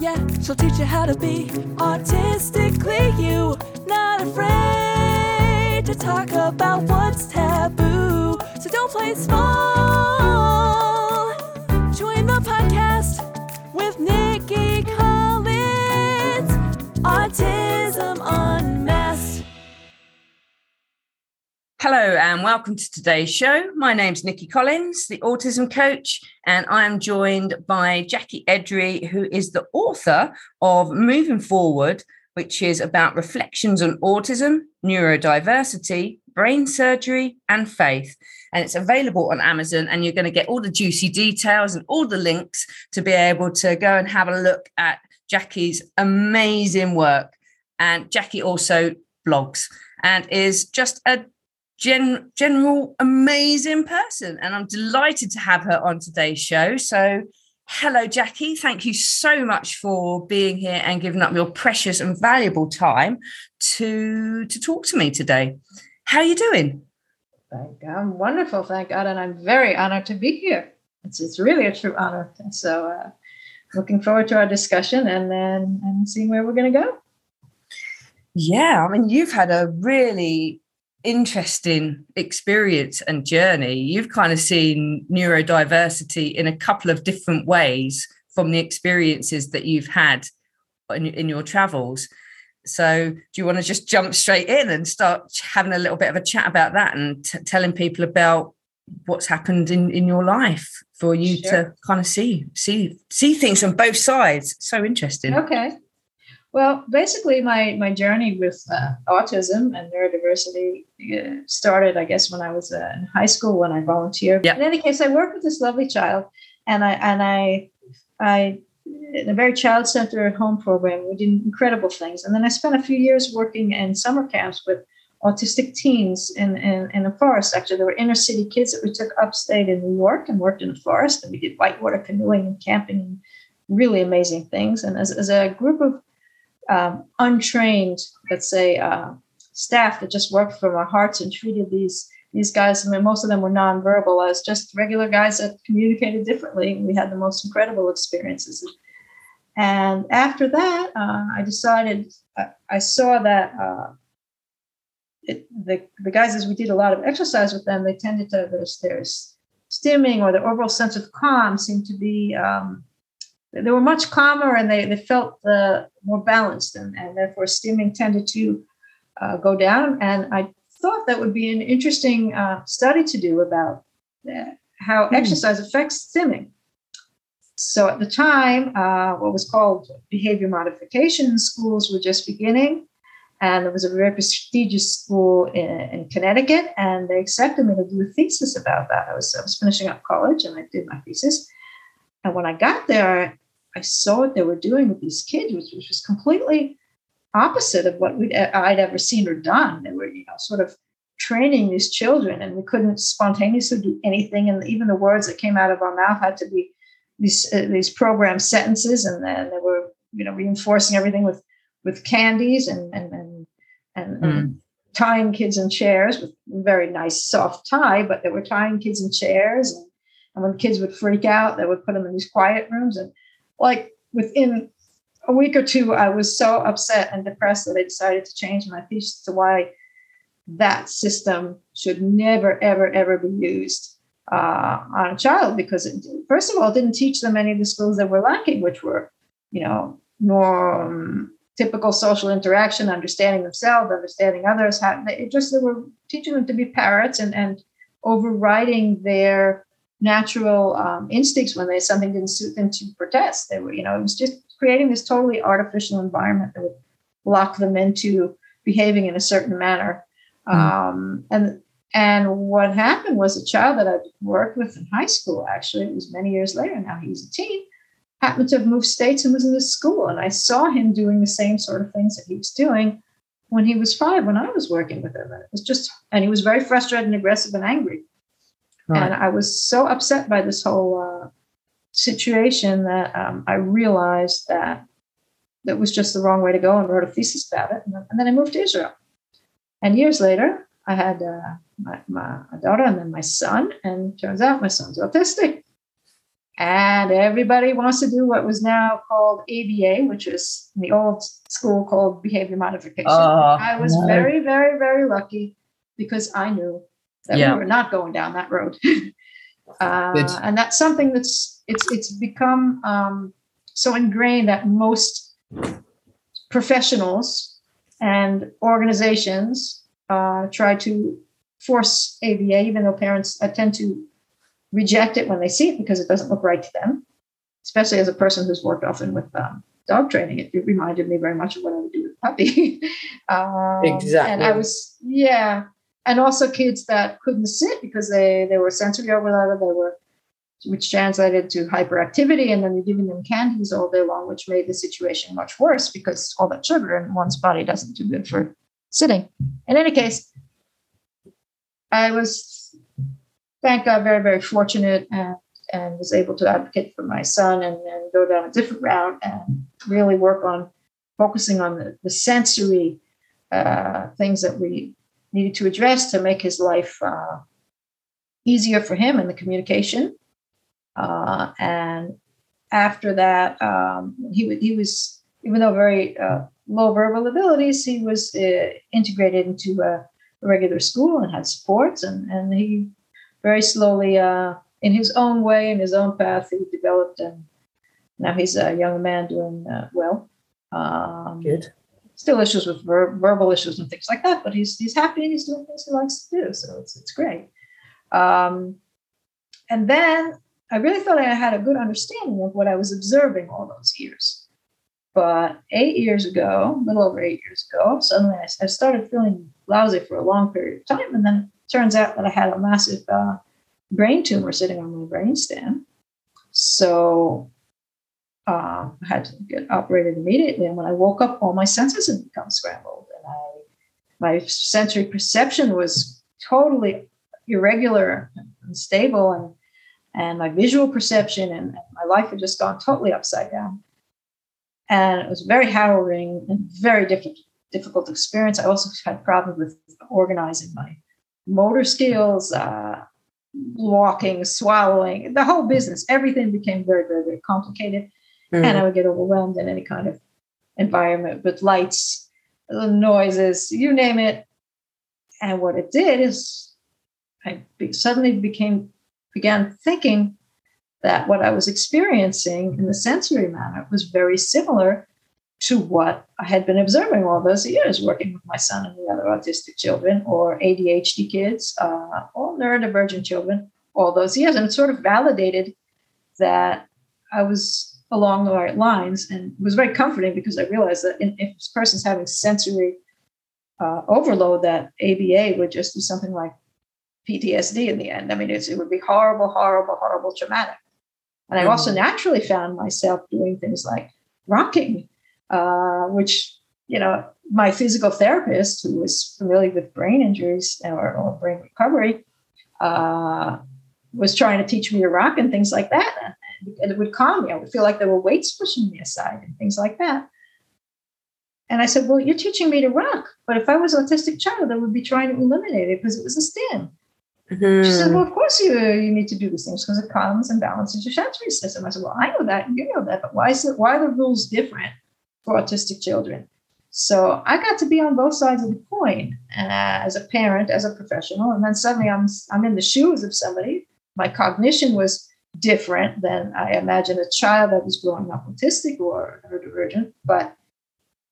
Yeah, she'll teach you how to be artistically you. Not afraid to talk about what's taboo. So don't play small. Join the podcast with Nikki Collins. Autism Unmasked. Hello and welcome to today's show. My name's Nikki Collins, the autism coach, and I am joined by Jacki Edry, who is the author of Moving Forward, which is about reflections on autism, neurodiversity, brain surgery, and faith. And it's available on Amazon, and you're going to get all the juicy details and all the links to be able to go and have a look at Jacki's amazing work. And Jacki also blogs and is just a gen- general amazing person. And I'm delighted to have her on today's show. So, hello, Jacki. Thank you so much for being here and giving up your precious and valuable time to, to talk to me today. How are you doing? Thank God. I'm wonderful, thank God, and I'm very honored to be here. It's it's really a true honor. And so, uh, looking forward to our discussion and then and seeing where we're going to go. Yeah, I mean, you've had a really interesting experience and journey. You've kind of seen neurodiversity in a couple of different ways from the experiences that you've had in, in your travels. So, do you want to just jump straight in and start having a little bit of a chat about that and t- telling people about what's happened in, in your life for you Sure. to kind of see see see things from both sides? So interesting. Okay. Well, basically, my my journey with uh, autism and neurodiversity uh, started, I guess, when I was uh, in high school when I volunteered. In any case, I worked with this lovely child, and I and I I in a very child centered home program. We did incredible things, and then I spent a few years working in summer camps with autistic teens in, in, in the forest. Actually, there were inner city kids that we took upstate in New York and worked in the forest, and we did whitewater canoeing and camping and really amazing things. And as, as a group of um, untrained, let's say, uh, staff that just worked from our hearts and treated these these guys. I mean, most of them were nonverbal as just regular guys that communicated differently. We had the most incredible experiences. And after that, uh, I decided I, I saw that uh, it, the the guys as we did a lot of exercise with them, they tended to their their stimming or the overall sense of calm seemed to be. Um, they were much calmer and they, they felt uh, more balanced and, and therefore stimming tended to uh, go down. And i thought that would be an interesting uh, study to do about uh, how Hmm. exercise affects stimming. So at the time uh, what was called behavior modification schools were just beginning. And there was a very prestigious school in, in connecticut. And they accepted me to do a thesis about that. I was, I was finishing up college and i did my thesis and when I got there, I saw what they were doing with these kids, which, which was completely opposite of what we'd, I'd ever seen or done. They were, you know, sort of training these children, and we couldn't spontaneously do anything. And even the words that came out of our mouth had to be these uh, these programmed sentences, and then they were, you know, reinforcing everything with with candies and and and and, and tying kids in chairs with very nice soft tie, but they were tying kids in chairs and and when kids would freak out, they would put them in these quiet rooms. And like within a week or two, I was so upset and depressed that I decided to change my thesis to why that system should never, ever, ever be used uh, on a child because, it, first of all, didn't teach them any of the skills that were lacking, which were, you know, norm, typical social interaction, understanding themselves, understanding others. How, it just they were teaching them to be parrots and and overriding their natural um, instincts when they something didn't suit them to protest. They were, you know, it was just creating this totally artificial environment that would lock them into behaving in a certain manner. Um, and and what happened was a child that I worked with in high school. Actually, it was many years later. Now he's a teen. Happened to have moved states and was in this school, and I saw him doing the same sort of things that he was doing when he was five. When I was working with him, and it was just, and he was very frustrated and aggressive and angry. And I was so upset by this whole uh, situation that um, I realized that that was just the wrong way to go and wrote a thesis about it. And then, and then I moved to Israel. And years later, I had uh, my, my daughter and then my son. And turns out my son's autistic. and everybody wants to do what was now called ABA, which is in the old school called behavior modification. Oh, I was no. very, very, very lucky because I knew that Yeah. we were not going down that road. uh, and that's something that's it's it's become um, so ingrained that most professionals and organizations uh, try to force ABA, even though parents uh, tend to reject it when they see it because it doesn't look right to them. Especially as a person who's worked often with um, dog training, it, it reminded me very much of what I would do with a puppy. um, And I was, yeah, and also kids that couldn't sit because they they were sensory overloaded. They were, which translated to hyperactivity, and then you're giving them candies all day long, which made the situation much worse because all that sugar in one's body doesn't do good for sitting. In any case, I was, thank God, very very fortunate and and was able to advocate for my son and, and go down a different route and really work on focusing on the, the sensory uh, things that we needed to address to make his life uh, easier for him in the communication. Uh, and after that, um, he, he was, even though very uh, low verbal abilities, he was uh, integrated into a, regular school and had supports. And, and he very slowly, uh, in his own way, in his own path, he developed. And now he's a young man doing uh, well. Um, Good. Still issues with ver- verbal issues and things like that, but he's he's happy and he's doing things he likes to do, so it's it's great. Um, and then I really thought I had a good understanding of what I was observing all those years. But eight years ago, a little over eight years ago, suddenly I, I started feeling lousy for a long period of time, and then it turns out that I had a massive uh, brain tumor sitting on my brainstem. So uh, I had to get operated immediately. And when I woke up, all my senses had become scrambled, and I my sensory perception was totally irregular and unstable, and and my visual perception and, and my life had just gone totally upside down. And it was very harrowing and very difficult difficult experience. I also had problems with organizing my motor skills, uh, walking, swallowing, the whole business. Everything became very, very, very complicated Mm. and I would get overwhelmed in any kind of environment with lights, noises, you name it. And what it did is, I be- suddenly became began thinking that what I was experiencing in the sensory manner was very similar to what I had been observing all those years, working with my son and the other autistic children, or ADHD kids, uh, or neurodivergent children, all those years, and it sort of validated that I was along the right lines and it was very comforting because I realized that if this person's having sensory uh, overload, that ABA would just be something like PTSD in the end. I mean, it's, it would be horrible, horrible, horrible, traumatic. And I also naturally found myself doing things like rocking, uh, which, you know, my physical therapist, who was familiar with brain injuries or, or brain recovery, uh, was trying to teach me to rock and things like that and it would calm me. I would feel like there were weights pushing me aside and things like that. And I said, Well, you're teaching me to rock. But if I was an autistic child, I would be trying to eliminate it because it was a stim. She said, Mhm. Well, of course you, you need to do these things because it calms and balances your sensory system. I said, Well, I know that, and you know that, but why is it why are the rules different for autistic children? So I got to be on both sides of the coin uh, as a parent, as a professional, and then suddenly I'm I'm in the shoes of somebody. My cognition was different than I imagine a child that was growing up autistic or neurodivergent, but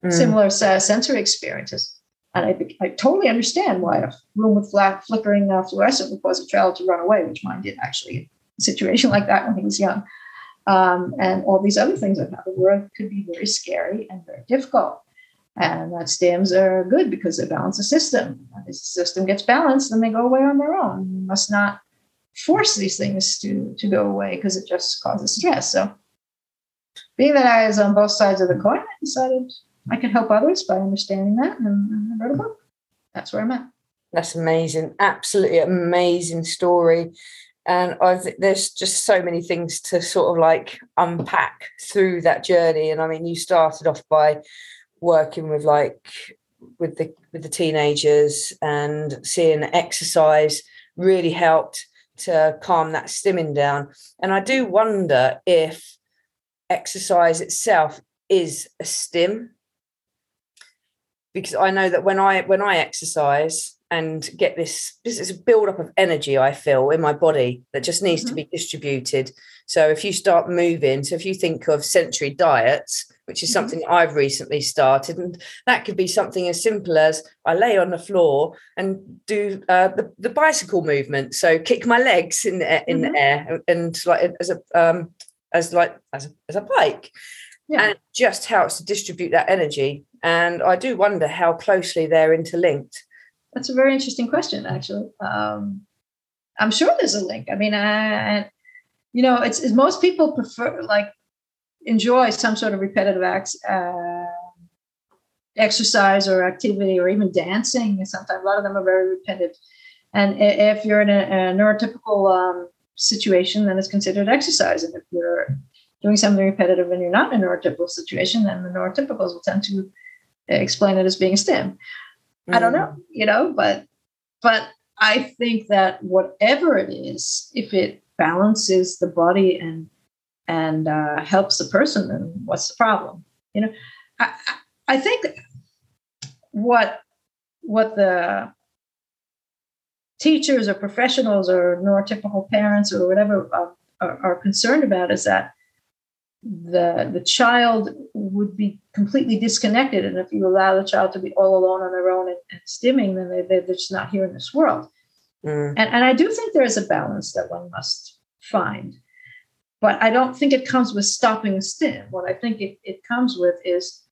Mm. similar sensory experiences. And I, I totally understand why a room with flat flickering uh, fluorescent would cause a child to run away, which mine did actually. A situation like that when he was young. Um, and all these other things that happen where it could be very scary and very difficult. And that stims are good because they balance the system. If the system gets balanced, then they go away on their own. You must not force these things to, to go away because it just causes stress. So being that I was on both sides of the coin, I decided I could help others by understanding that and, I wrote a book. That's where I'm at. That's amazing. Absolutely amazing story. And I think there's just so many things to sort of like unpack through that journey. And I mean, you started off by working with like with the with the teenagers and seeing exercise really helped to calm that stimming down. And I do wonder if exercise itself is a stim because I know that when I when I exercise and get this this is a build up of energy I feel in my body that just needs mm-hmm. to be distributed. So if you start moving, so if you think of sensory diets, which is mm-hmm. something mm-hmm. I've recently started, and that could be something as simple as I lay on the floor and do uh, the, the bicycle movement. So kick my legs in the, in mm-hmm. the air and like as a um, as like as a, as a bike. Yeah. And it just helps to distribute that energy. And I do wonder how closely they're interlinked. That's a very interesting question, actually. Um, I'm sure there's a link. I mean, I, you know, it's, it's, most people prefer like enjoy some sort of repetitive acts, uh, exercise or activity or even dancing. Sometimes a lot of them are very repetitive. And if you're in a, a neurotypical um, situation, then it's considered exercise. And if you're doing something repetitive and you're not in a neurotypical situation, then the neurotypicals will tend to explain it as being a stim. Mm. I don't know, mm. you know, but but I think that whatever it is, if it balances the body and and uh, helps the person, then what's the problem? You know, I, I think what what the teachers or professionals or neurotypical parents or whatever uh, are, are, concerned about is that the the child would be completely disconnected and if you allow the child to be all alone on their own and, and stimming then they, they're just not here in this world mm. and, and i do think there is a balance that one must find but i don't think it comes with stopping a stim what i think it, it comes with is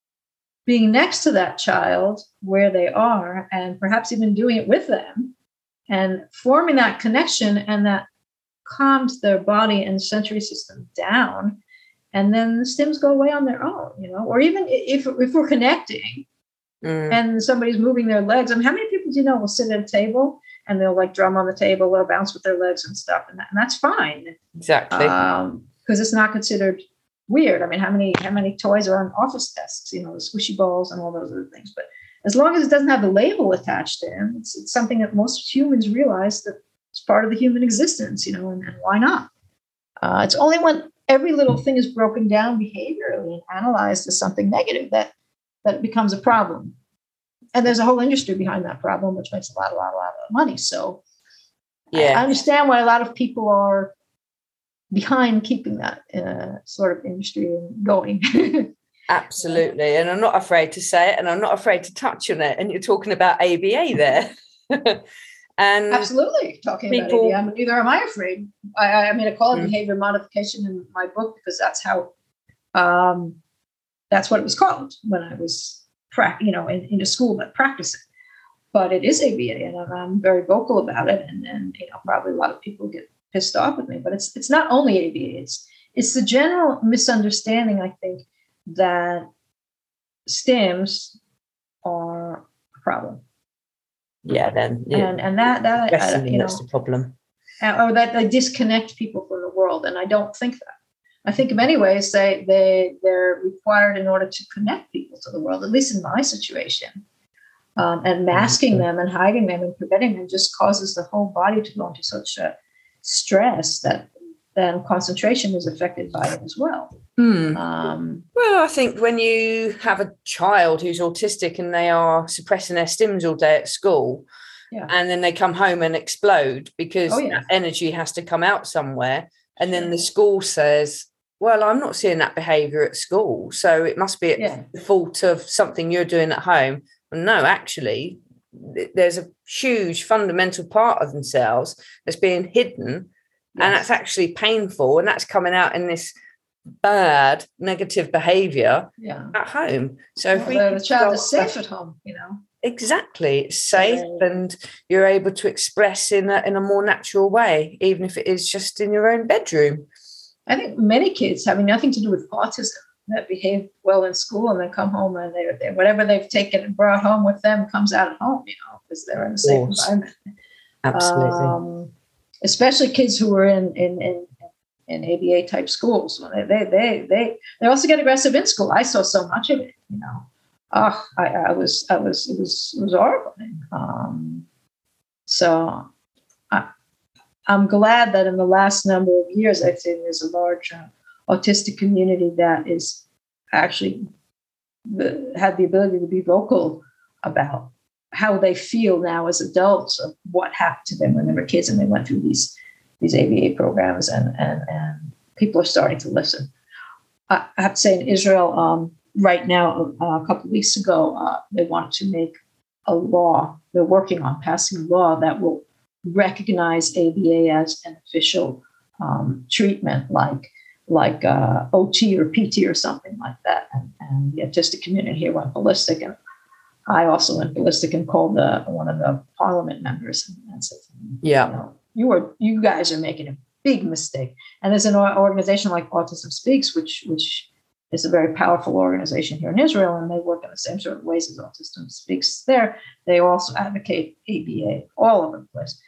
being next to that child where they are and perhaps even doing it with them and forming that connection and that calms their body and sensory system down. And then the stims go away on their own you know or even if, if we're connecting mm. and somebody's moving their legs. I mean how many people do you know will sit at a table and they'll like drum on the table they'll bounce with their legs and stuff and, that, and that's fine exactly because um, it's not considered weird i mean how many how many toys are on office desks you know the squishy balls and all those other things but as long as it doesn't have the label attached to him, it's, it's something that most humans realize that it's part of the human existence, you know, and, and why not? Uh, it's only when every little thing is broken down behaviorally and analyzed as something negative that that it becomes a problem. And there's a whole industry behind that problem, which makes a lot, a lot, a lot of money. So yeah. I understand why a lot of people are behind keeping that uh, sort of industry going. Absolutely. And I'm not afraid to say it and I'm not afraid to touch on it. And you're talking about ABA there. and absolutely talking people, about ABA. neither am I afraid. I, I mean, I call it mm. behavior modification in my book because that's how, um, that's what it was called when I was, pra- you know, in, in a school but practice it. But it is ABA, and I'm very vocal about it. And, and you know, probably a lot of people get pissed off with me. But it's it's not only ABA. It's it's the general misunderstanding, I think, that stims are a problem. Yeah, then yeah. and and that that uh, you know, that's the problem. Uh, or that they disconnect people from the world, and I don't think that. I think in many ways they they they're required in order to connect people to the world. At least in my situation, um, and masking them and hiding them and preventing them just causes the whole body to go into such a stress that then concentration is affected by it as well. Mm. Um, well, I think when you have a child who's autistic and they are suppressing their stims all day at school, yeah. and then they come home and explode because oh, yeah. energy has to come out somewhere, and then the school says, "Well, I'm not seeing that behaviour at school, so it must be yeah. the fault of something you're doing at home." Well, no, actually, there's a huge fundamental part of themselves that's being hidden and that's actually painful and that's coming out in this bad negative behavior yeah. at home so if we the child is safe at home you know exactly it's safe yeah. and you're able to express in a, in a more natural way even if it is just in your own bedroom i think many kids having nothing to do with autism that behave well in school and then come home and they're, they're whatever they've taken and brought home with them comes out at home you know because they're in a safe environment absolutely um, especially kids who were in in in, in ABA type schools. They, they they they they also get aggressive in school. I saw so much of it. You know, oh, I, I was I was it was it was horrible. Um, so I'm glad that in the last number of years, I'd say there's a large uh, autistic community that is actually the, had the ability to be vocal about how they feel now as adults of what happened to them when they were kids and they went through these these ABA programs and and and people are starting to listen. I have to say in Israel um, right now, uh, a couple of weeks ago, uh, they want to make a law. They're working on passing a law that will recognize ABA as an official um, treatment, like like uh, OT or PT or something like that. And, and the autistic community here went ballistic, and I also went ballistic and called the, one of the parliament members and, said, Yeah, you, know, you are you guys are making a big mistake. And there's an organization like Autism Speaks, which which is a very powerful organization here in Israel, and they work in the same sort of ways as Autism Speaks there. They also advocate ABA all over the place,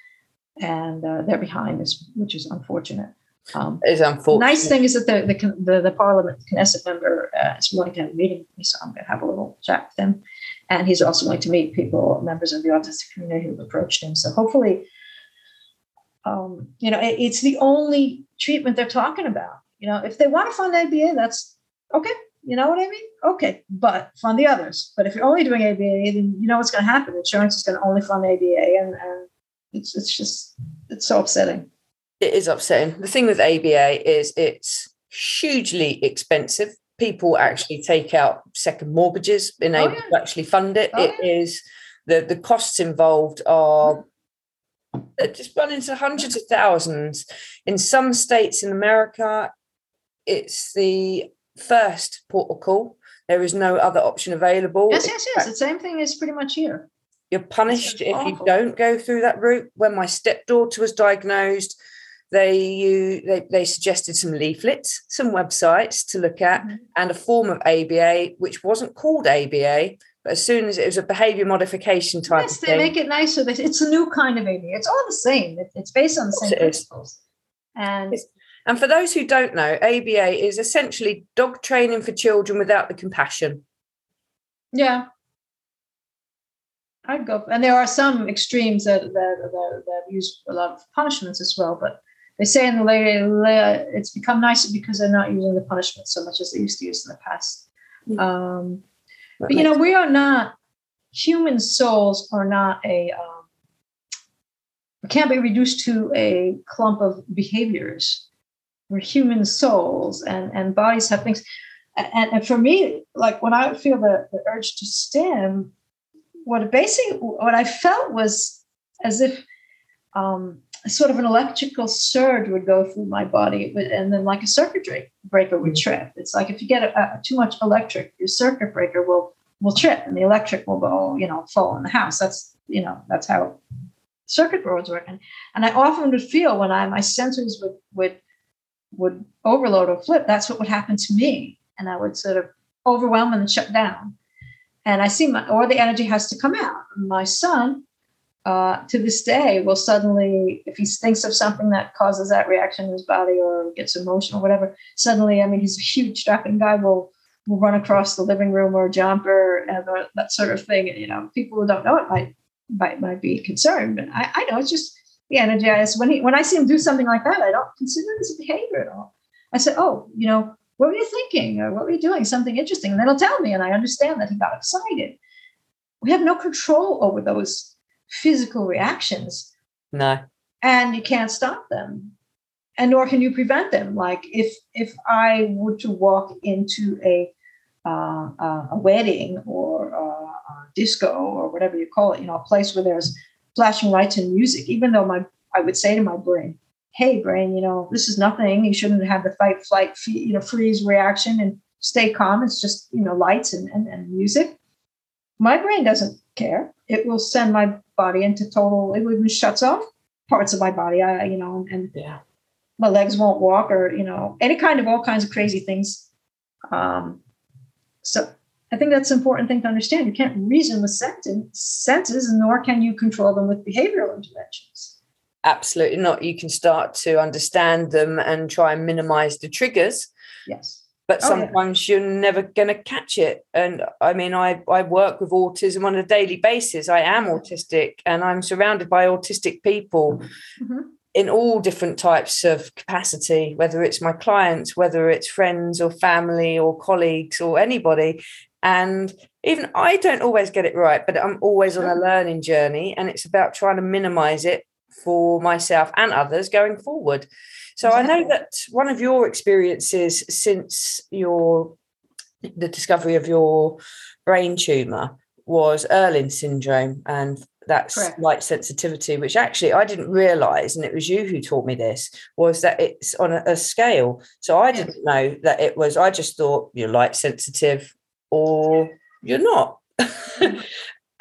and uh, they're behind this, which is unfortunate. Um, it's unfortunate. nice thing is that the the, the, the Parliament Knesset member uh, is willing to have a meeting with me, so I'm going to have a little chat with him, and he's also willing to meet people, members of the autistic community who've approached him. So hopefully, um, you know, it, it's the only treatment they're talking about. You know, if they want to fund ABA, that's okay. You know what I mean? Okay, but fund the others. But if you're only doing ABA, then you know what's going to happen. Insurance is going to only fund ABA, and, and it's it's just it's so upsetting. It is upsetting. The thing with ABA is it's hugely expensive. People actually take out second mortgages in Oh, able yeah. to actually fund it. Oh, It is the the costs involved are just run into hundreds of thousands. In some states in America, it's the first port of call. There is no other option available. Yes, yes, yes. The same thing is pretty much here. You're punished if you don't go through that route. When my stepdaughter was diagnosed, they you they, they suggested some leaflets, some websites to look at, Mhm. and a form of ABA, which wasn't called ABA, but as soon as it was a behavior modification type Yes, they thing, make it nicer. They- It's a new kind of ABA. It's all the same. It- It's based on the same principles. And It's- and for those who don't know, ABA is essentially dog training for children without the compassion. yeah, I'd go. And there are some extremes that that, that, that use a lot of punishments as well. But they say in the later, it's become nicer because they're not using the punishment so much as they used to use in the past. Mm. Um, but you know, we are not human souls are not a um, we can't be reduced to a clump of behaviors. We're human souls, and and bodies have things. And, and for me, like when I feel the, the urge to stim, what basically what I felt was as if um, sort of an electrical surge would go through my body, and then like a circuit breaker would trip. It's like if you get a, a, too much electric, your circuit breaker will will trip, and the electric will go, you know, fall in the house. That's you know that's how circuit boards work. And, and I often would feel when I my sensors would would would overload or flip. That's what would happen to me, and I would sort of overwhelm and shut down. And I see my or the energy has to come out. My son uh, to this day will suddenly, if he thinks of something that causes that reaction in his body or gets emotional, whatever, suddenly, I mean, he's a huge strapping guy, will will run across the living room or jump or and, that sort of thing. And, you know, people who don't know it might might, might be concerned, but I, I know it's just the energy. I when he when I see him do something like that, I don't consider it as a behavior at all. I said, oh, you know, what were you thinking or what were you doing? Something interesting, and then he'll tell me, and I understand that he got excited. We have no control over those physical reactions No. and you can't stop them and nor can you prevent them like if if i were to walk into a uh, uh, a wedding or uh, a disco or whatever you call it you know a place where there's flashing lights and music even though my i would say to my brain hey brain you know this is nothing. You shouldn't have the fight flight f- you know freeze reaction and stay calm. It's just you know lights and, and, and music. My brain doesn't care. It will send my body into total it even shuts off parts of my body i you know and Yeah. my legs won't walk or you know any kind of all kinds of crazy things. Um so i think that's an important thing to understand. You can't reason with senses nor can you control them with behavioral interventions Absolutely not. You can start to understand them and try and minimize the triggers. yes but Oh, yeah. sometimes you're never going to catch it. And I mean, I, I work with autism on a daily basis. I am autistic and I'm surrounded by autistic people. Mhm. in all different types of capacity, whether it's my clients, whether it's friends or family or colleagues or anybody. And even I don't always get it right, but I'm always on a learning journey. And it's about trying to minimize it for myself and others going forward. So exactly. I know that one of your experiences since your the discovery of your brain tumor was Irlen syndrome and that's Correct. light sensitivity, which actually I didn't realize, and it was you who taught me this, was that it's on a, a scale. So I didn't know that it was, I just thought you're light sensitive or you're not.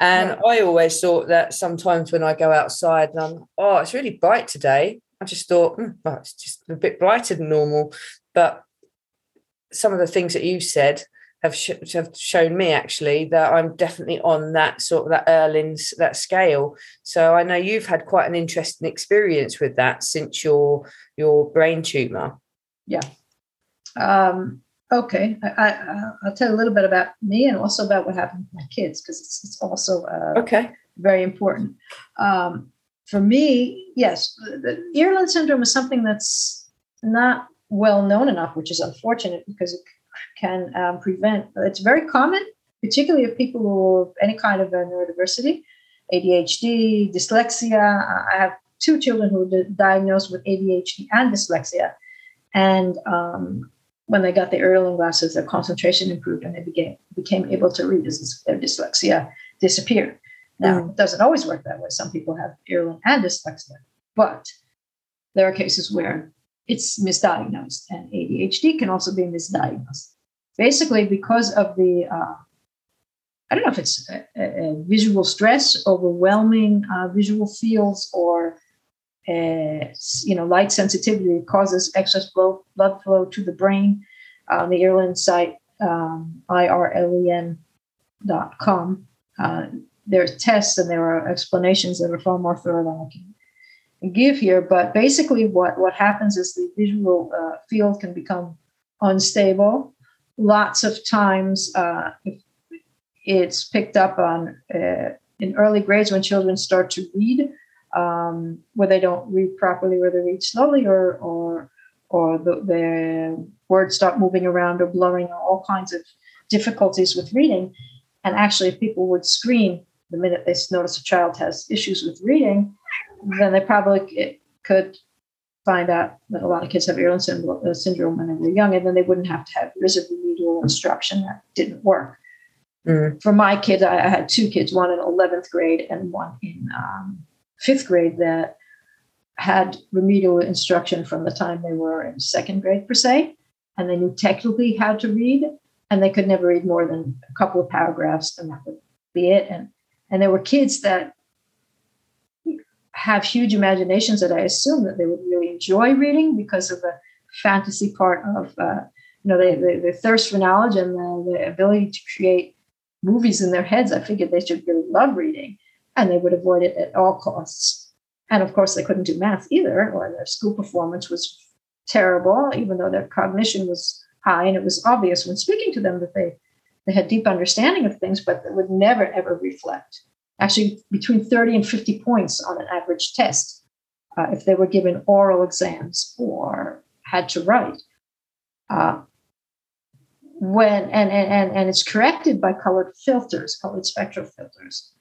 and yeah. I always thought that sometimes when I go outside and I'm, oh, it's really bright today, I just thought, hmm, oh, it's just a bit brighter than normal. But some of the things that you said, have, sh- have shown me actually that I'm definitely on that sort of that Irlen's that scale. So I know you've had quite an interesting experience with that since your your brain tumor. Yeah. Um, okay, I, will tell you a little bit about me and also about what happened with my kids because it's, it's also uh, okay very important. Um, for me, yes, the, the Irlen syndrome is something that's not well known enough, which is unfortunate because it can um, prevent. It's very common, particularly of people who have any kind of neurodiversity, ADHD, dyslexia. I have two children who were diagnosed with ADHD and dyslexia, and um, when they got the Irlen glasses, their concentration improved and they became became able to read as their dyslexia disappeared. Now, mm. it doesn't always work that way. Some people have Irlen and dyslexia, but there are cases where it's misdiagnosed, and ADHD can also be misdiagnosed. Basically, because of the uh, I don't know if it's a, a visual stress, overwhelming uh, visual fields, or uh, you know light sensitivity causes excess blood blood flow to the brain. On the Irlen site, um, irlen.com, uh, are tests and there are explanations that are far more thorough than I can give here. But basically, what, what happens is the visual uh, field can become unstable. Lots of times, uh, it's picked up on uh, in early grades when children start to read, um, where they don't read properly, where they read slowly, or or or the, the words start moving around or blurring, or all kinds of difficulties with reading. And actually, if people would scream the minute they notice a child has issues with reading, then they probably could find out that a lot of kids have Irlen uh, syndrome when they were young, and then they wouldn't have to have rigid remedial instruction that didn't work. Mm. For my kids, I, I, had two kids, one in 11th grade and one in um, fifth grade that had remedial instruction from the time they were in second grade, per se, and they knew technically how to read, and they could never read more than a couple of paragraphs, and that would be it. And and there were kids that have huge imaginations that I assume that they would really enjoy reading because of the fantasy part of, uh, you know, the, the, thirst for knowledge and the, the, ability to create movies in their heads. I figured they should really love reading and they would avoid it at all costs. And of course, they couldn't do math either, or their school performance was terrible, even though their cognition was high. And it was obvious when speaking to them that they, they had deep understanding of things, but they would never, ever reflect actually between 30 and 50 points on an average test uh, if they were given oral exams or had to write. Uh, when and, and and it's corrected by colored filters, colored spectral filters.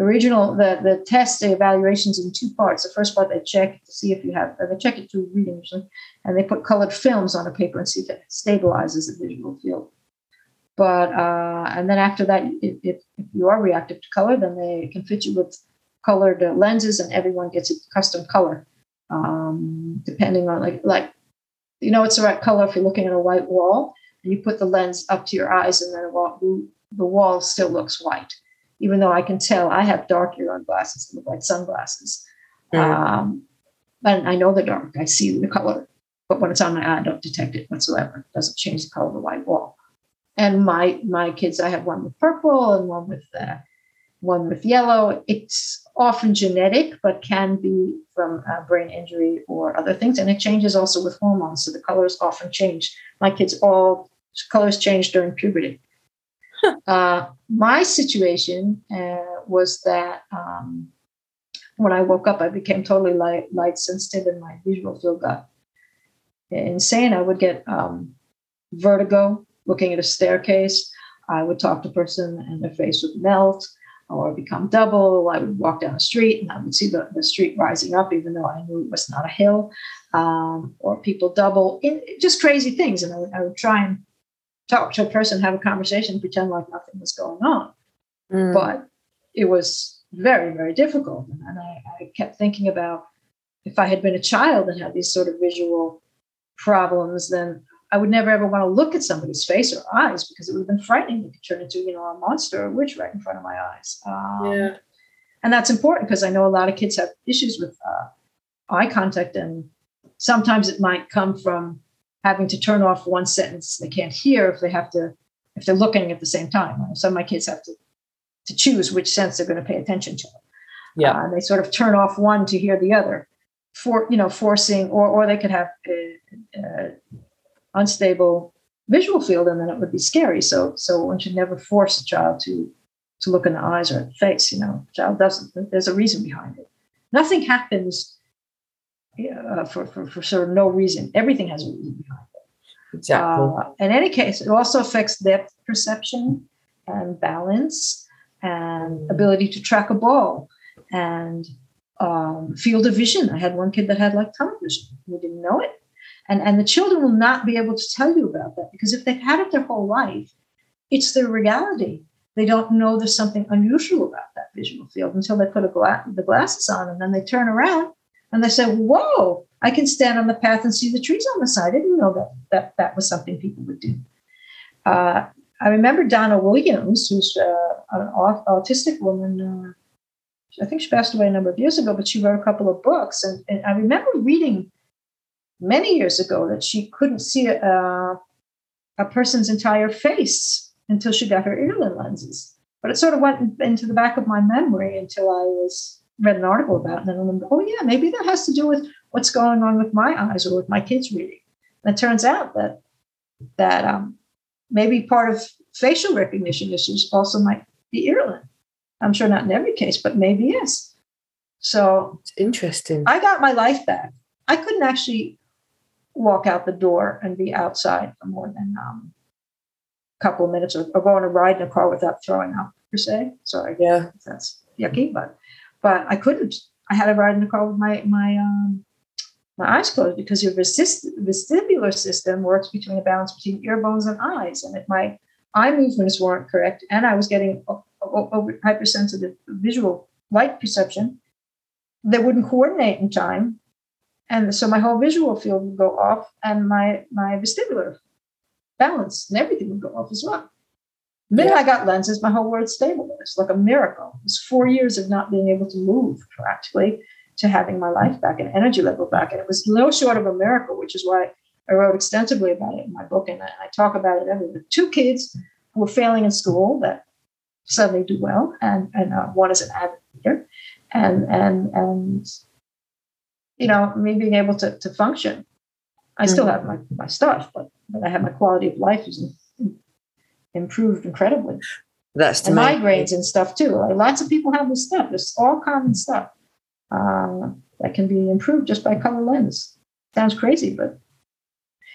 The original the the test the evaluations in two parts. The first part they check to see if you have they check it through reading usually, and they put colored films on a paper and see if it stabilizes the visual field. But uh, and then after that, if, if, you are reactive to color, then they can fit you with colored uh, lenses, and everyone gets a custom color um, depending on like like you know it's the right color if you're looking at a white wall and you put the lens up to your eyes, and then the, wall, the wall still looks white, even though I can tell I have dark Irlen glasses, look like sunglasses. Mm. Um, and I know the dark. I see the color, but when it's on my eye, I don't detect it whatsoever. It doesn't change the color of the white wall and my my kids i have one with purple and one with uh, one with yellow it's often genetic but can be from uh, brain injury or other things and it changes also with hormones so the colors often change my kids all colors change during puberty uh, my situation uh, was that um, when I woke up, I became totally light, light sensitive and my visual field got insane. I would get um, vertigo looking at a staircase. I would talk to a person and their face would melt or become double. I would walk down the street and I would see the, the street rising up, even though I knew it was not a hill. Um, or people double, in, just crazy things. And I would, I would, try and talk to a person, have a conversation, pretend like nothing was going on. Mm. But it was very, very difficult. And I, I kept thinking about if I had been a child and had these sort of visual problems, then I would never ever want to look at somebody's face or eyes because it would have been frightening. It could turn into, you know, a monster or a witch right in front of my eyes. Um, yeah. And that's important because I know a lot of kids have issues with uh, eye contact, and sometimes it might come from having to turn off one sentence they can't hear if they have to, if they're looking at the same time. Some of my kids have to to choose which sense they're going to pay attention to. Yeah, uh, and they sort of turn off one to hear the other, for you know, forcing, or or they could have. A, unstable visual field and then it would be scary so so one should never force a child to to look in the eyes or the face you know child doesn't there's a reason behind it nothing happens uh, for, for for sort of no reason everything has a reason behind it exactly. Uh, in any case it also affects depth perception and balance and ability to track a ball and um, field of vision. I had one kid that had like tunnel vision. We didn't know it. And, and the children will not be able to tell you about that because if they've had it their whole life, it's their reality. They don't know there's something unusual about that visual field until they put gla- the glasses on and then they turn around and they say, Whoa, I can stand on the path and see the trees on the side. I didn't know that that, that was something people would do. Uh, I remember Donna Williams, who's uh, an autistic woman. Uh, I think she passed away a number of years ago, but she wrote a couple of books. And, and I remember reading many years ago that she couldn't see a, a person's entire face until she got her Irlen lenses. But it sort of went into the back of my memory until I was read an article about it. And then oh yeah, maybe that has to do with what's going on with my eyes or with my kids reading. And it turns out that that um, maybe part of facial recognition issues also might be Irlen. I'm sure not in every case, but maybe yes. So it's interesting. I got my life back. I couldn't actually walk out the door and be outside for more than um, a couple of minutes or, or go on a ride in a car without throwing up per se. Sorry, yeah, that's yucky, but but I couldn't. I had a ride in the car with my my um, my eyes closed because your vestibular system works between a balance between ear bones and eyes, and if my eye movements weren't correct, and I was getting over hypersensitive visual light perception, that wouldn't coordinate in time. And so my whole visual field would go off and my my vestibular balance and everything would go off as well. The minute yeah. i got lenses my whole world stabilized like a miracle. It was four years of not being able to move practically to having my life back and energy level back and it was no short of a miracle which is why i wrote extensively about it in my book and i, I talk about it everywhere two kids who were failing in school that suddenly do well and and uh, one is an avid reader and and and you know, me being able to, to function. I mm-hmm. still have my, my stuff, but, but I have my quality of life is improved incredibly. That's and migraines and stuff too. Like lots of people have this stuff. It's all common stuff uh, that can be improved just by color lens. Sounds crazy, but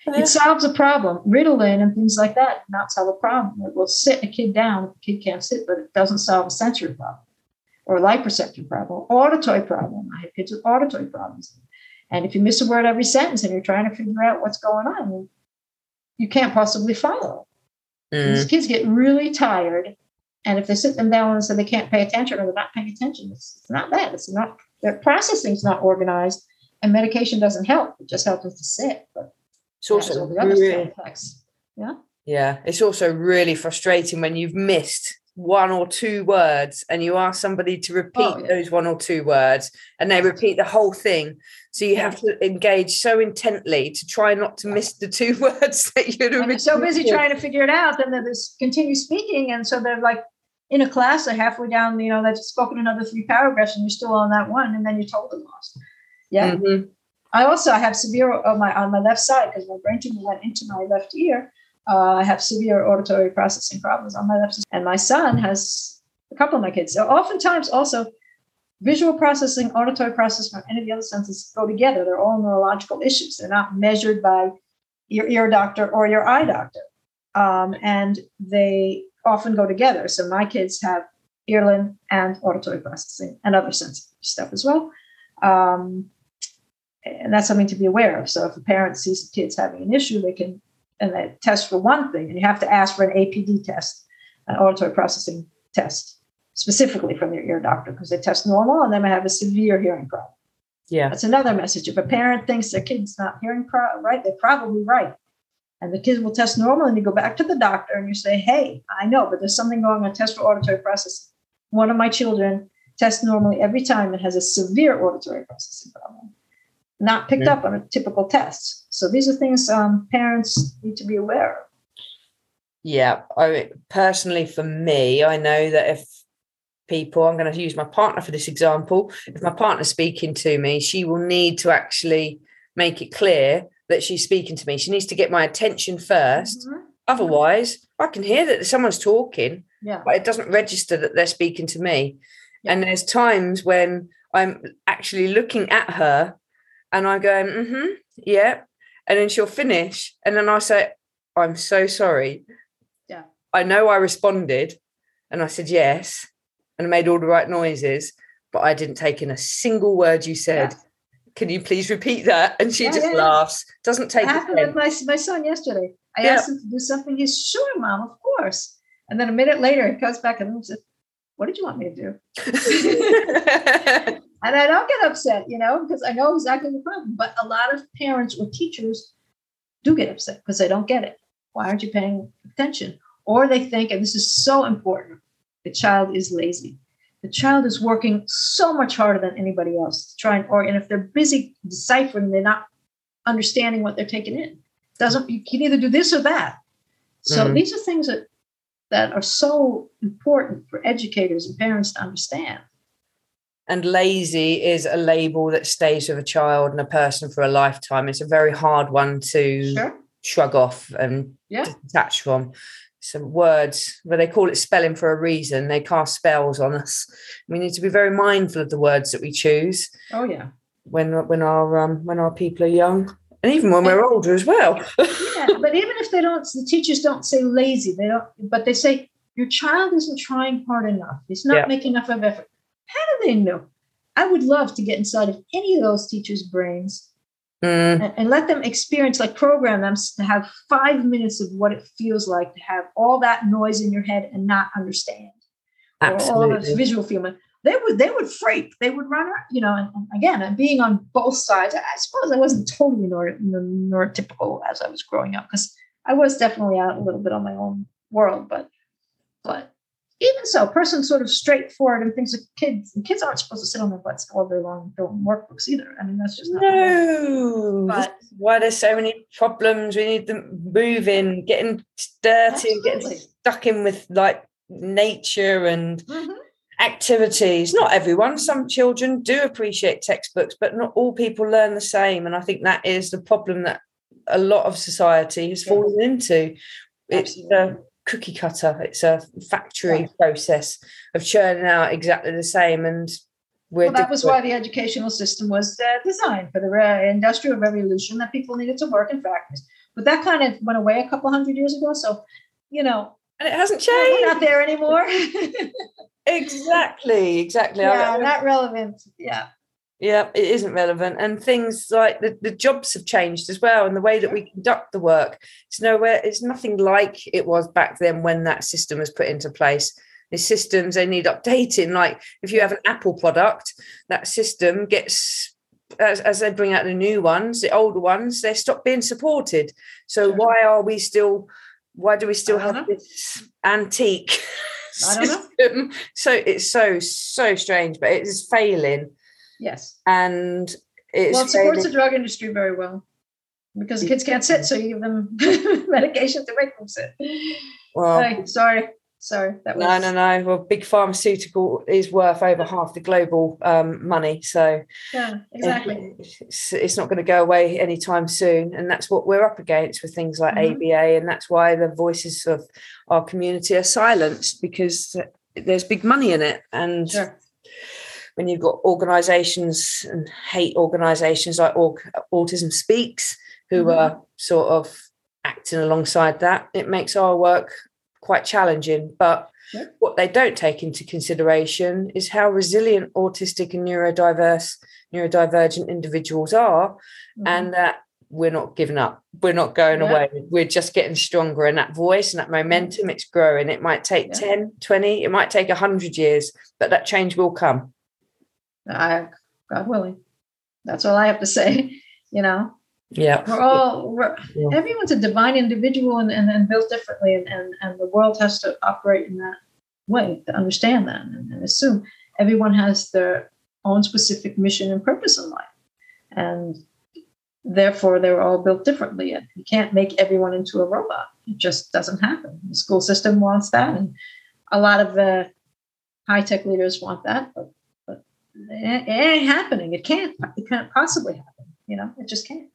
it solves a problem. Ritalin and things like that not solve a problem. It will sit a kid down if the kid can't sit, but it doesn't solve a sensory problem or a light perception problem, auditory problem. I have kids with auditory problems. And if you miss a word every sentence and you're trying to figure out what's going on, you can't possibly follow. Mm. These kids get really tired. And if they sit them down and say they can't pay attention or they're not paying attention, it's, it's not that. It's not their processing is not organized and medication doesn't help. It just helps them to sit. But it's also really, Yeah. Yeah. It's also really frustrating when you've missed one or two words and you ask somebody to oh, repeat oh, yeah. those one or two words and they repeat the whole thing so you yeah. have to engage so intently to try not to miss the two words that you're and so busy trying to figure it out then they're just continue speaking and so they're like in a class they're halfway down you know they've spoken another three paragraphs and you're still on that one and then you're totally lost yeah mm-hmm. i also have severe on my on my left side because my brain tumor went into my left ear uh, I have severe auditory processing problems on my left, and my son has a couple of my kids. So oftentimes, also, visual processing, auditory processing, or any of the other senses go together. They're all neurological issues. They're not measured by your ear doctor or your eye doctor. Um, and they often go together. So my kids have Irlen and auditory processing and other sensory stuff as well. Um, and that's something to be aware of. So if a parent sees the kids having an issue, they can and they test for one thing, and you have to ask for an APD test, an auditory processing test, specifically from your ear doctor because they test normal and they may have a severe hearing problem. Yeah. That's another message. If a parent thinks their kid's not hearing pro- right, they're probably right. And the kids will test normal, and you go back to the doctor and you say, Hey, I know, but there's something going on. Test for auditory processing. One of my children tests normally every time and has a severe auditory processing problem, not picked Yeah. up on a typical test. So these are things um, parents need to be aware of. Yeah, I personally for me, I know that if people, I'm going to use my partner for this example. If my partner's speaking to me, she will need to actually make it clear that she's speaking to me. She needs to get my attention 1st Mhm. Otherwise, I can hear that someone's talking, Yeah. but it doesn't register that they're speaking to me. And there's times when I'm actually looking at her and I go, mm-hmm, yeah. And then she'll finish. And then I say, I'm so sorry. Yeah. I know I responded and I said yes and I made all the right noises, but I didn't take in a single word you said. Yeah. Can you please repeat that? And she Yeah, just yeah, laughs, doesn't It take happened it. with my, my son yesterday. I Yeah. asked him to do something. He's sure, mom, of course. And then a minute later, he comes back and says, What did you want me to do? And I don't get upset, you know, because I know exactly the problem. But a lot of parents or teachers do get upset because they don't get it. Why aren't you paying attention? Or they think, and this is so important, the child is lazy. The child is working so much harder than anybody else to try and, or and if they're busy deciphering, they're not understanding what they're taking in. Doesn't you can either do this or that. So Mhm. these are things that that are so important for educators and parents to understand. and lazy is a label that stays with a child and a person for a lifetime. It's a very hard one to Sure. shrug off and Yeah. detach from. Some words, but they call it spelling for a reason. They cast spells on us. We need to be very mindful of the words that we choose Oh yeah. when when our um, when our people are young, and even when we're older as well. yeah, but even if they don't, the teachers don't say lazy. They don't, but they say your child isn't trying hard enough. He's not Yeah. making enough of effort. How do they know? I would love to get inside of any of those teachers' brains Mm, and, and let them experience, like program them to have five minutes of what it feels like to have all that noise in your head and not understand. Or all of absolutely. visual feeling. They would they would freak. They would run, around, you know. And, and again, and being on both sides, I suppose I wasn't totally nor, nor, neurotypical as I was growing up because I was definitely out a little bit on my own world. But but even so, person sort of straightforward and things like kids. And kids aren't supposed to sit on their butts all day long filling workbooks either. I mean, that's just not. No, But why there's so many problems. We need them moving, getting dirty, and getting stuck in with like nature and Mhm. activities. Not everyone. Some children do appreciate textbooks, but not all people learn the same. And I think that is the problem that a lot of society has Yeah. fallen into. It's a Absolutely. Cookie cutter. It's a factory Yeah. process of churning out exactly the same. And we're Well, that was why the educational system was uh, designed for the re- industrial revolution that people needed to work in factories. But that kind of went away a couple hundred years ago. So, you know, and it hasn't we're changed. not there anymore. Exactly, exactly. Yeah, not relevant. Yeah. Yeah, it isn't relevant. And things like the, the jobs have changed as well, and the way that we conduct the work. It's nowhere, it's nothing like it was back then when that system was put into place. The systems they need updating. Like if you have an Apple product, that system gets as, as they bring out the new ones, the older ones, they stop being supported. So why are we still why do we still have know. this antique I don't know. system? So it's so so strange, but it is failing Yes. and it's well, it supports the drug industry very well because the kids can't sit, so you give them medication to make them sit. well, sorry, sorry. That was no, no, no. Well, big pharmaceutical is worth over half the global um, money, so Yeah, exactly. it's, it's not going to go away anytime soon, and that's what we're up against with things like Mhm. ABA, and that's why the voices of our community are silenced because there's big money in it, and Sure. When you've got organizations and hate organizations like Autism Speaks, who mm-hmm. are sort of acting alongside that, it makes our work quite challenging. But what they don't take into consideration is how resilient autistic and neurodiverse, neurodivergent individuals are, mm-hmm. and that we're not giving up. We're not going yeah. away. We're just getting stronger. And that voice and that momentum, it's growing. It might take yeah. 10, 20, it might take 100 years, but that change will come. I, God willing. That's all I have to say. You know, yeah. We're all, we're, yeah. everyone's a divine individual and, and, and built differently. And, and, and the world has to operate in that way to understand that and, and assume everyone has their own specific mission and purpose in life. And therefore they're all built differently and you can't make everyone into a robot it just doesn't happen the school system wants that and a lot of the high-tech leaders want that but it, ain't happening. It can't it can't possibly happen you know? It just can't.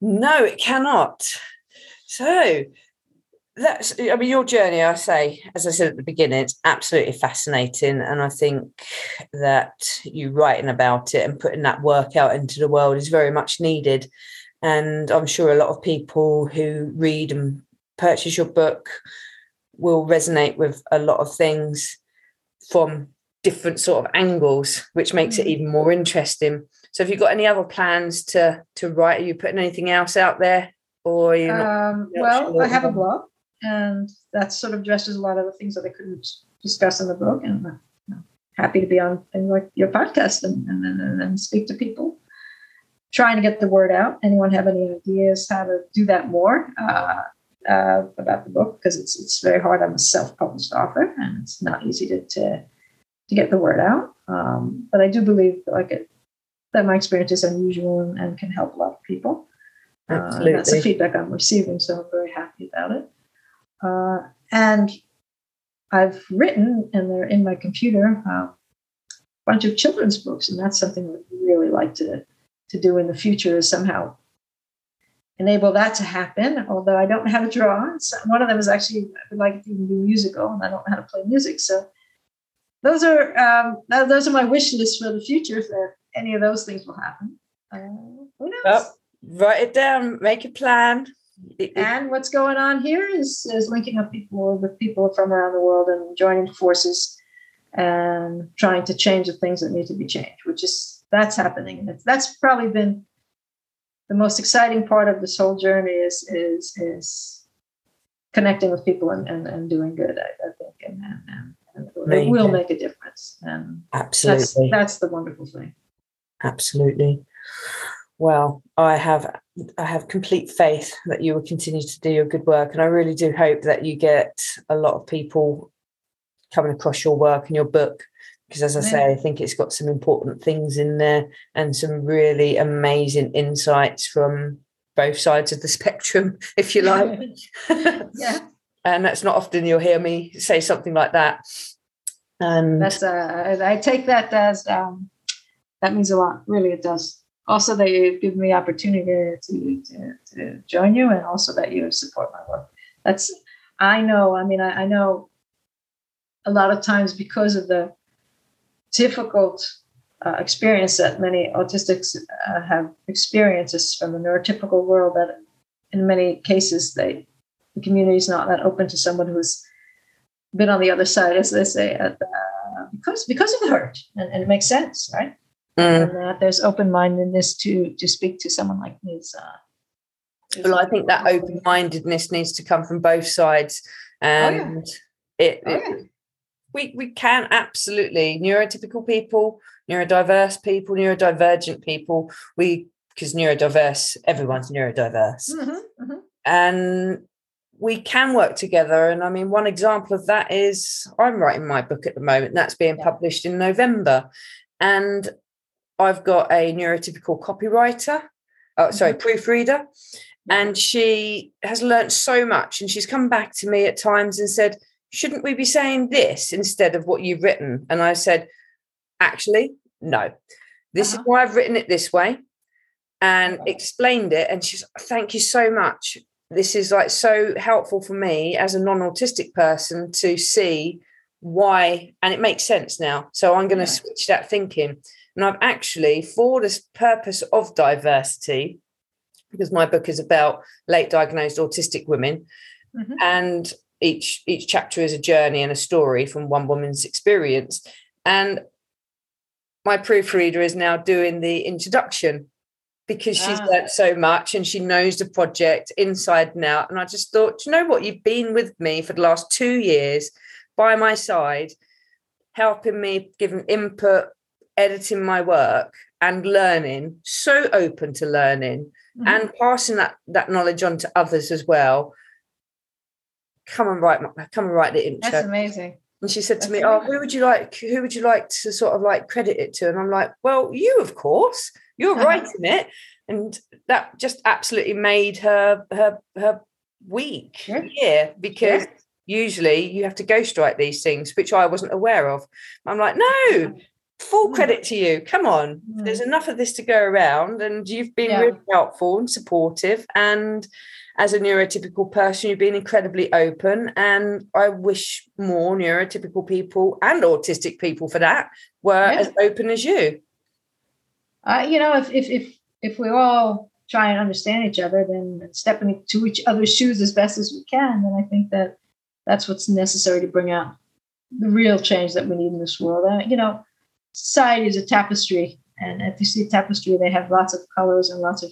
No it cannot. So that's i mean your journey i say as i said at the beginning it's absolutely fascinating and i think that you writing about it and putting that work out into the world is very much needed. And i'm sure a lot of people who read and purchase your book will resonate with a lot of things from different sort of angles which makes it mm. even more interesting so have you got any other plans to to write are you putting anything else out there or you um, well sure? i have a blog and that sort of addresses a lot of the things that I couldn't discuss in the book. And I'm happy to be on in like your podcast and, and, and, and speak to people. Trying to get the word out. Anyone have any ideas how to do that more uh, uh, about the book? Because it's it's very hard. I'm a self-published author, and it's not easy to to, to get the word out. Um, but I do believe like it, that my experience is unusual and, and can help a lot of people. Uh, that's the feedback I'm receiving, so I'm very happy about it. Uh, and I've written, and they're in my computer, uh, a bunch of children's books, and that's something I'd really like to to do in the future is somehow enable that to happen. Although I don't know how to draw, so one of them is actually I would like to even do musical, and I don't know how to play music. So those are um, those are my wish lists for the future. If any of those things will happen, uh, who knows? Well, write it down, make a plan and what's going on here is, is linking up people with people from around the world and joining forces and trying to change the things that need to be changed, which is that's happening. And that's probably been the most exciting part of this whole journey is is is connecting with people and, and, and doing good, I, I think. And, and, and it will make a difference. And absolutely that's, that's the wonderful thing. Absolutely. Well, I have I have complete faith that you will continue to do your good work, and I really do hope that you get a lot of people coming across your work and your book. Because, as I say, I think it's got some important things in there and some really amazing insights from both sides of the spectrum, if you like. yeah. And that's not often you'll hear me say something like that. And that's uh, I take that as um, that means a lot. Really, it does also that you give me opportunity to, to, to join you and also that you support my work. That's, I know, I mean, I, I know a lot of times because of the difficult uh, experience that many autistics uh, have experiences from the neurotypical world that in many cases they the community is not that open to someone who's been on the other side as they say uh, because because of the hurt and, and, it makes sense right mm. and that there's open mindedness to to speak to someone like me. Is, uh, well, I think that open mindedness needs to come from both sides, and oh, yeah. it, oh, yeah. we we can absolutely neurotypical people, neurodiverse people, neurodivergent people. We because neurodiverse, everyone's neurodiverse, mm-hmm, mm-hmm. and we can work together. And I mean, one example of that is I'm writing my book at the moment. That's being yeah. published in November. And I've got a neurotypical copywriter, oh, sorry, mm-hmm. proofreader, and she has learned so much. And she's come back to me at times and said, Shouldn't we be saying this instead of what you've written? And I said, Actually, no. This uh-huh. is why I've written it this way and explained it. And she's, Thank you so much. This is like so helpful for me as a non autistic person to see why, and it makes sense now. So I'm going to Yeah. switch that thinking. And I've actually, for this purpose of diversity, because my book is about late diagnosed autistic women, Mhm. and each each chapter is a journey and a story from one woman's experience. And my proofreader is now doing the introduction because she's Ah. learnt so much and she knows the project inside and out. And I just thought, you know what? You've been with me for the last two years by my side, helping me, giving input, editing my work and learning, so open to learning Mhm. and passing that, that knowledge on to others as well. Come and write my, come and write the intro. That's amazing. And she said to me, "Oh, who would you like? Who would you like to sort of like credit it to?" And I'm like, "Well, you, of course. You're Uh-huh. writing it." And that just absolutely made her her her week yeah because Sure. usually you have to ghostwrite these things, which I wasn't aware of. I'm like, no, full Mm. credit to you. Come on, Mm. there's enough of this to go around, and you've been Yeah. really helpful and supportive. And as a neurotypical person, you've been incredibly open. And I wish more neurotypical people and autistic people, for that, were Yeah. as open as you. Uh, you know, if if if if we all try and understand each other, then stepping into each other's shoes as best as we can, then I think that that's what's necessary to bring out the real change that we need in this world. Uh, you know, society is a tapestry, and if you see a tapestry, they have lots of colors and lots of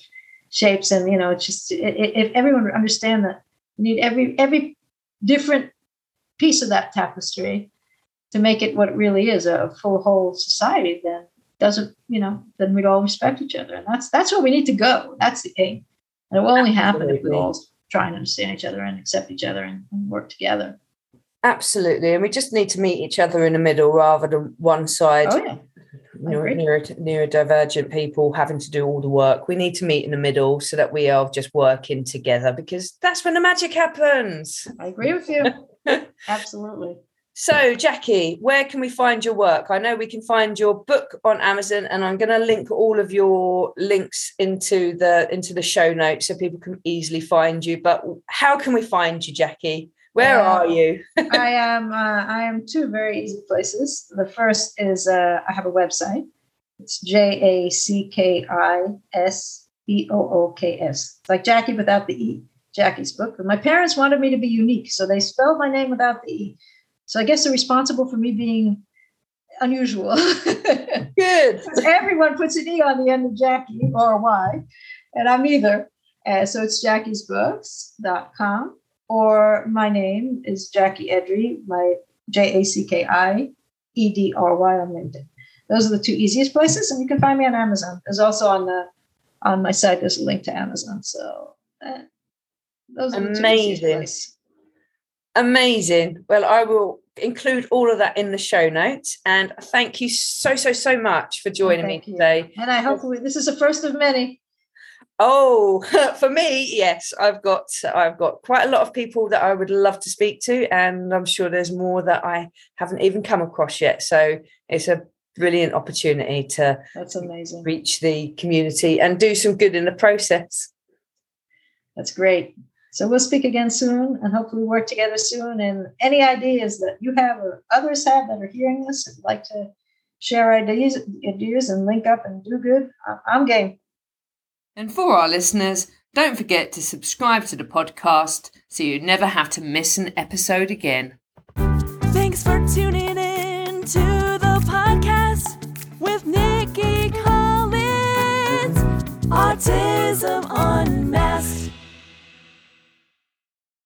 shapes, and you know, it's just if everyone would understand that we need every every different piece of that tapestry to make it what it really is a full whole society, then doesn't you know then we'd all respect each other. And that's that's where we need to go. That's the aim. And it will only happen if we all try and understand each other and accept each other and, and work together. Absolutely. And we just need to meet each other in the middle rather than one side. oh yeah neuro, neuro, neurodivergent people having to do all the work. We need to meet in the middle so that we are just working together because that's when the magic happens. i agree with you absolutely So, Jacki, where can we find your work? I know we can find your book on Amazon, and I'm going to link all of your links into the into the show notes so people can easily find you. But how can we find you, Jacki? Where Uh, are you? i am uh, i am two very easy places. The first is uh, i have a website. It's j-a-c-k-i-s-b-o-o-k-s it's like jackie without the e jackie's book. And my parents wanted me to be unique so they spelled my name without the e. So i guess they're responsible for me being unusual. Good. everyone puts an e on the end of jackie or a y and i'm either. Uh, so it's jackisbooks.com or my name is Jacki Edry, my J A C K I E D R Y on LinkedIn. Those are the two easiest places, and you can find me on Amazon. There's also on the on my site. There's a link to Amazon. So uh, those are the two easiest Amazing. Amazing. Well, I will include all of that in the show notes. And thank you so, so, so much for joining me you. today. And I hope we, this is the first of many. Oh, for me, yes, I've got I've got quite a lot of people that I would love to speak to, and I'm sure there's more that I haven't even come across yet. So it's a brilliant opportunity to That's amazing. reach the community and do some good in the process. That's great. So we'll speak again soon and hopefully work together soon. And any ideas that you have or others have that are hearing this and like to share ideas, ideas and link up and do good, I'm game. And for our listeners, don't forget to subscribe to the podcast so you never have to miss an episode again. Thanks for tuning in to the podcast with Nikki Collins. Autism Unleashed.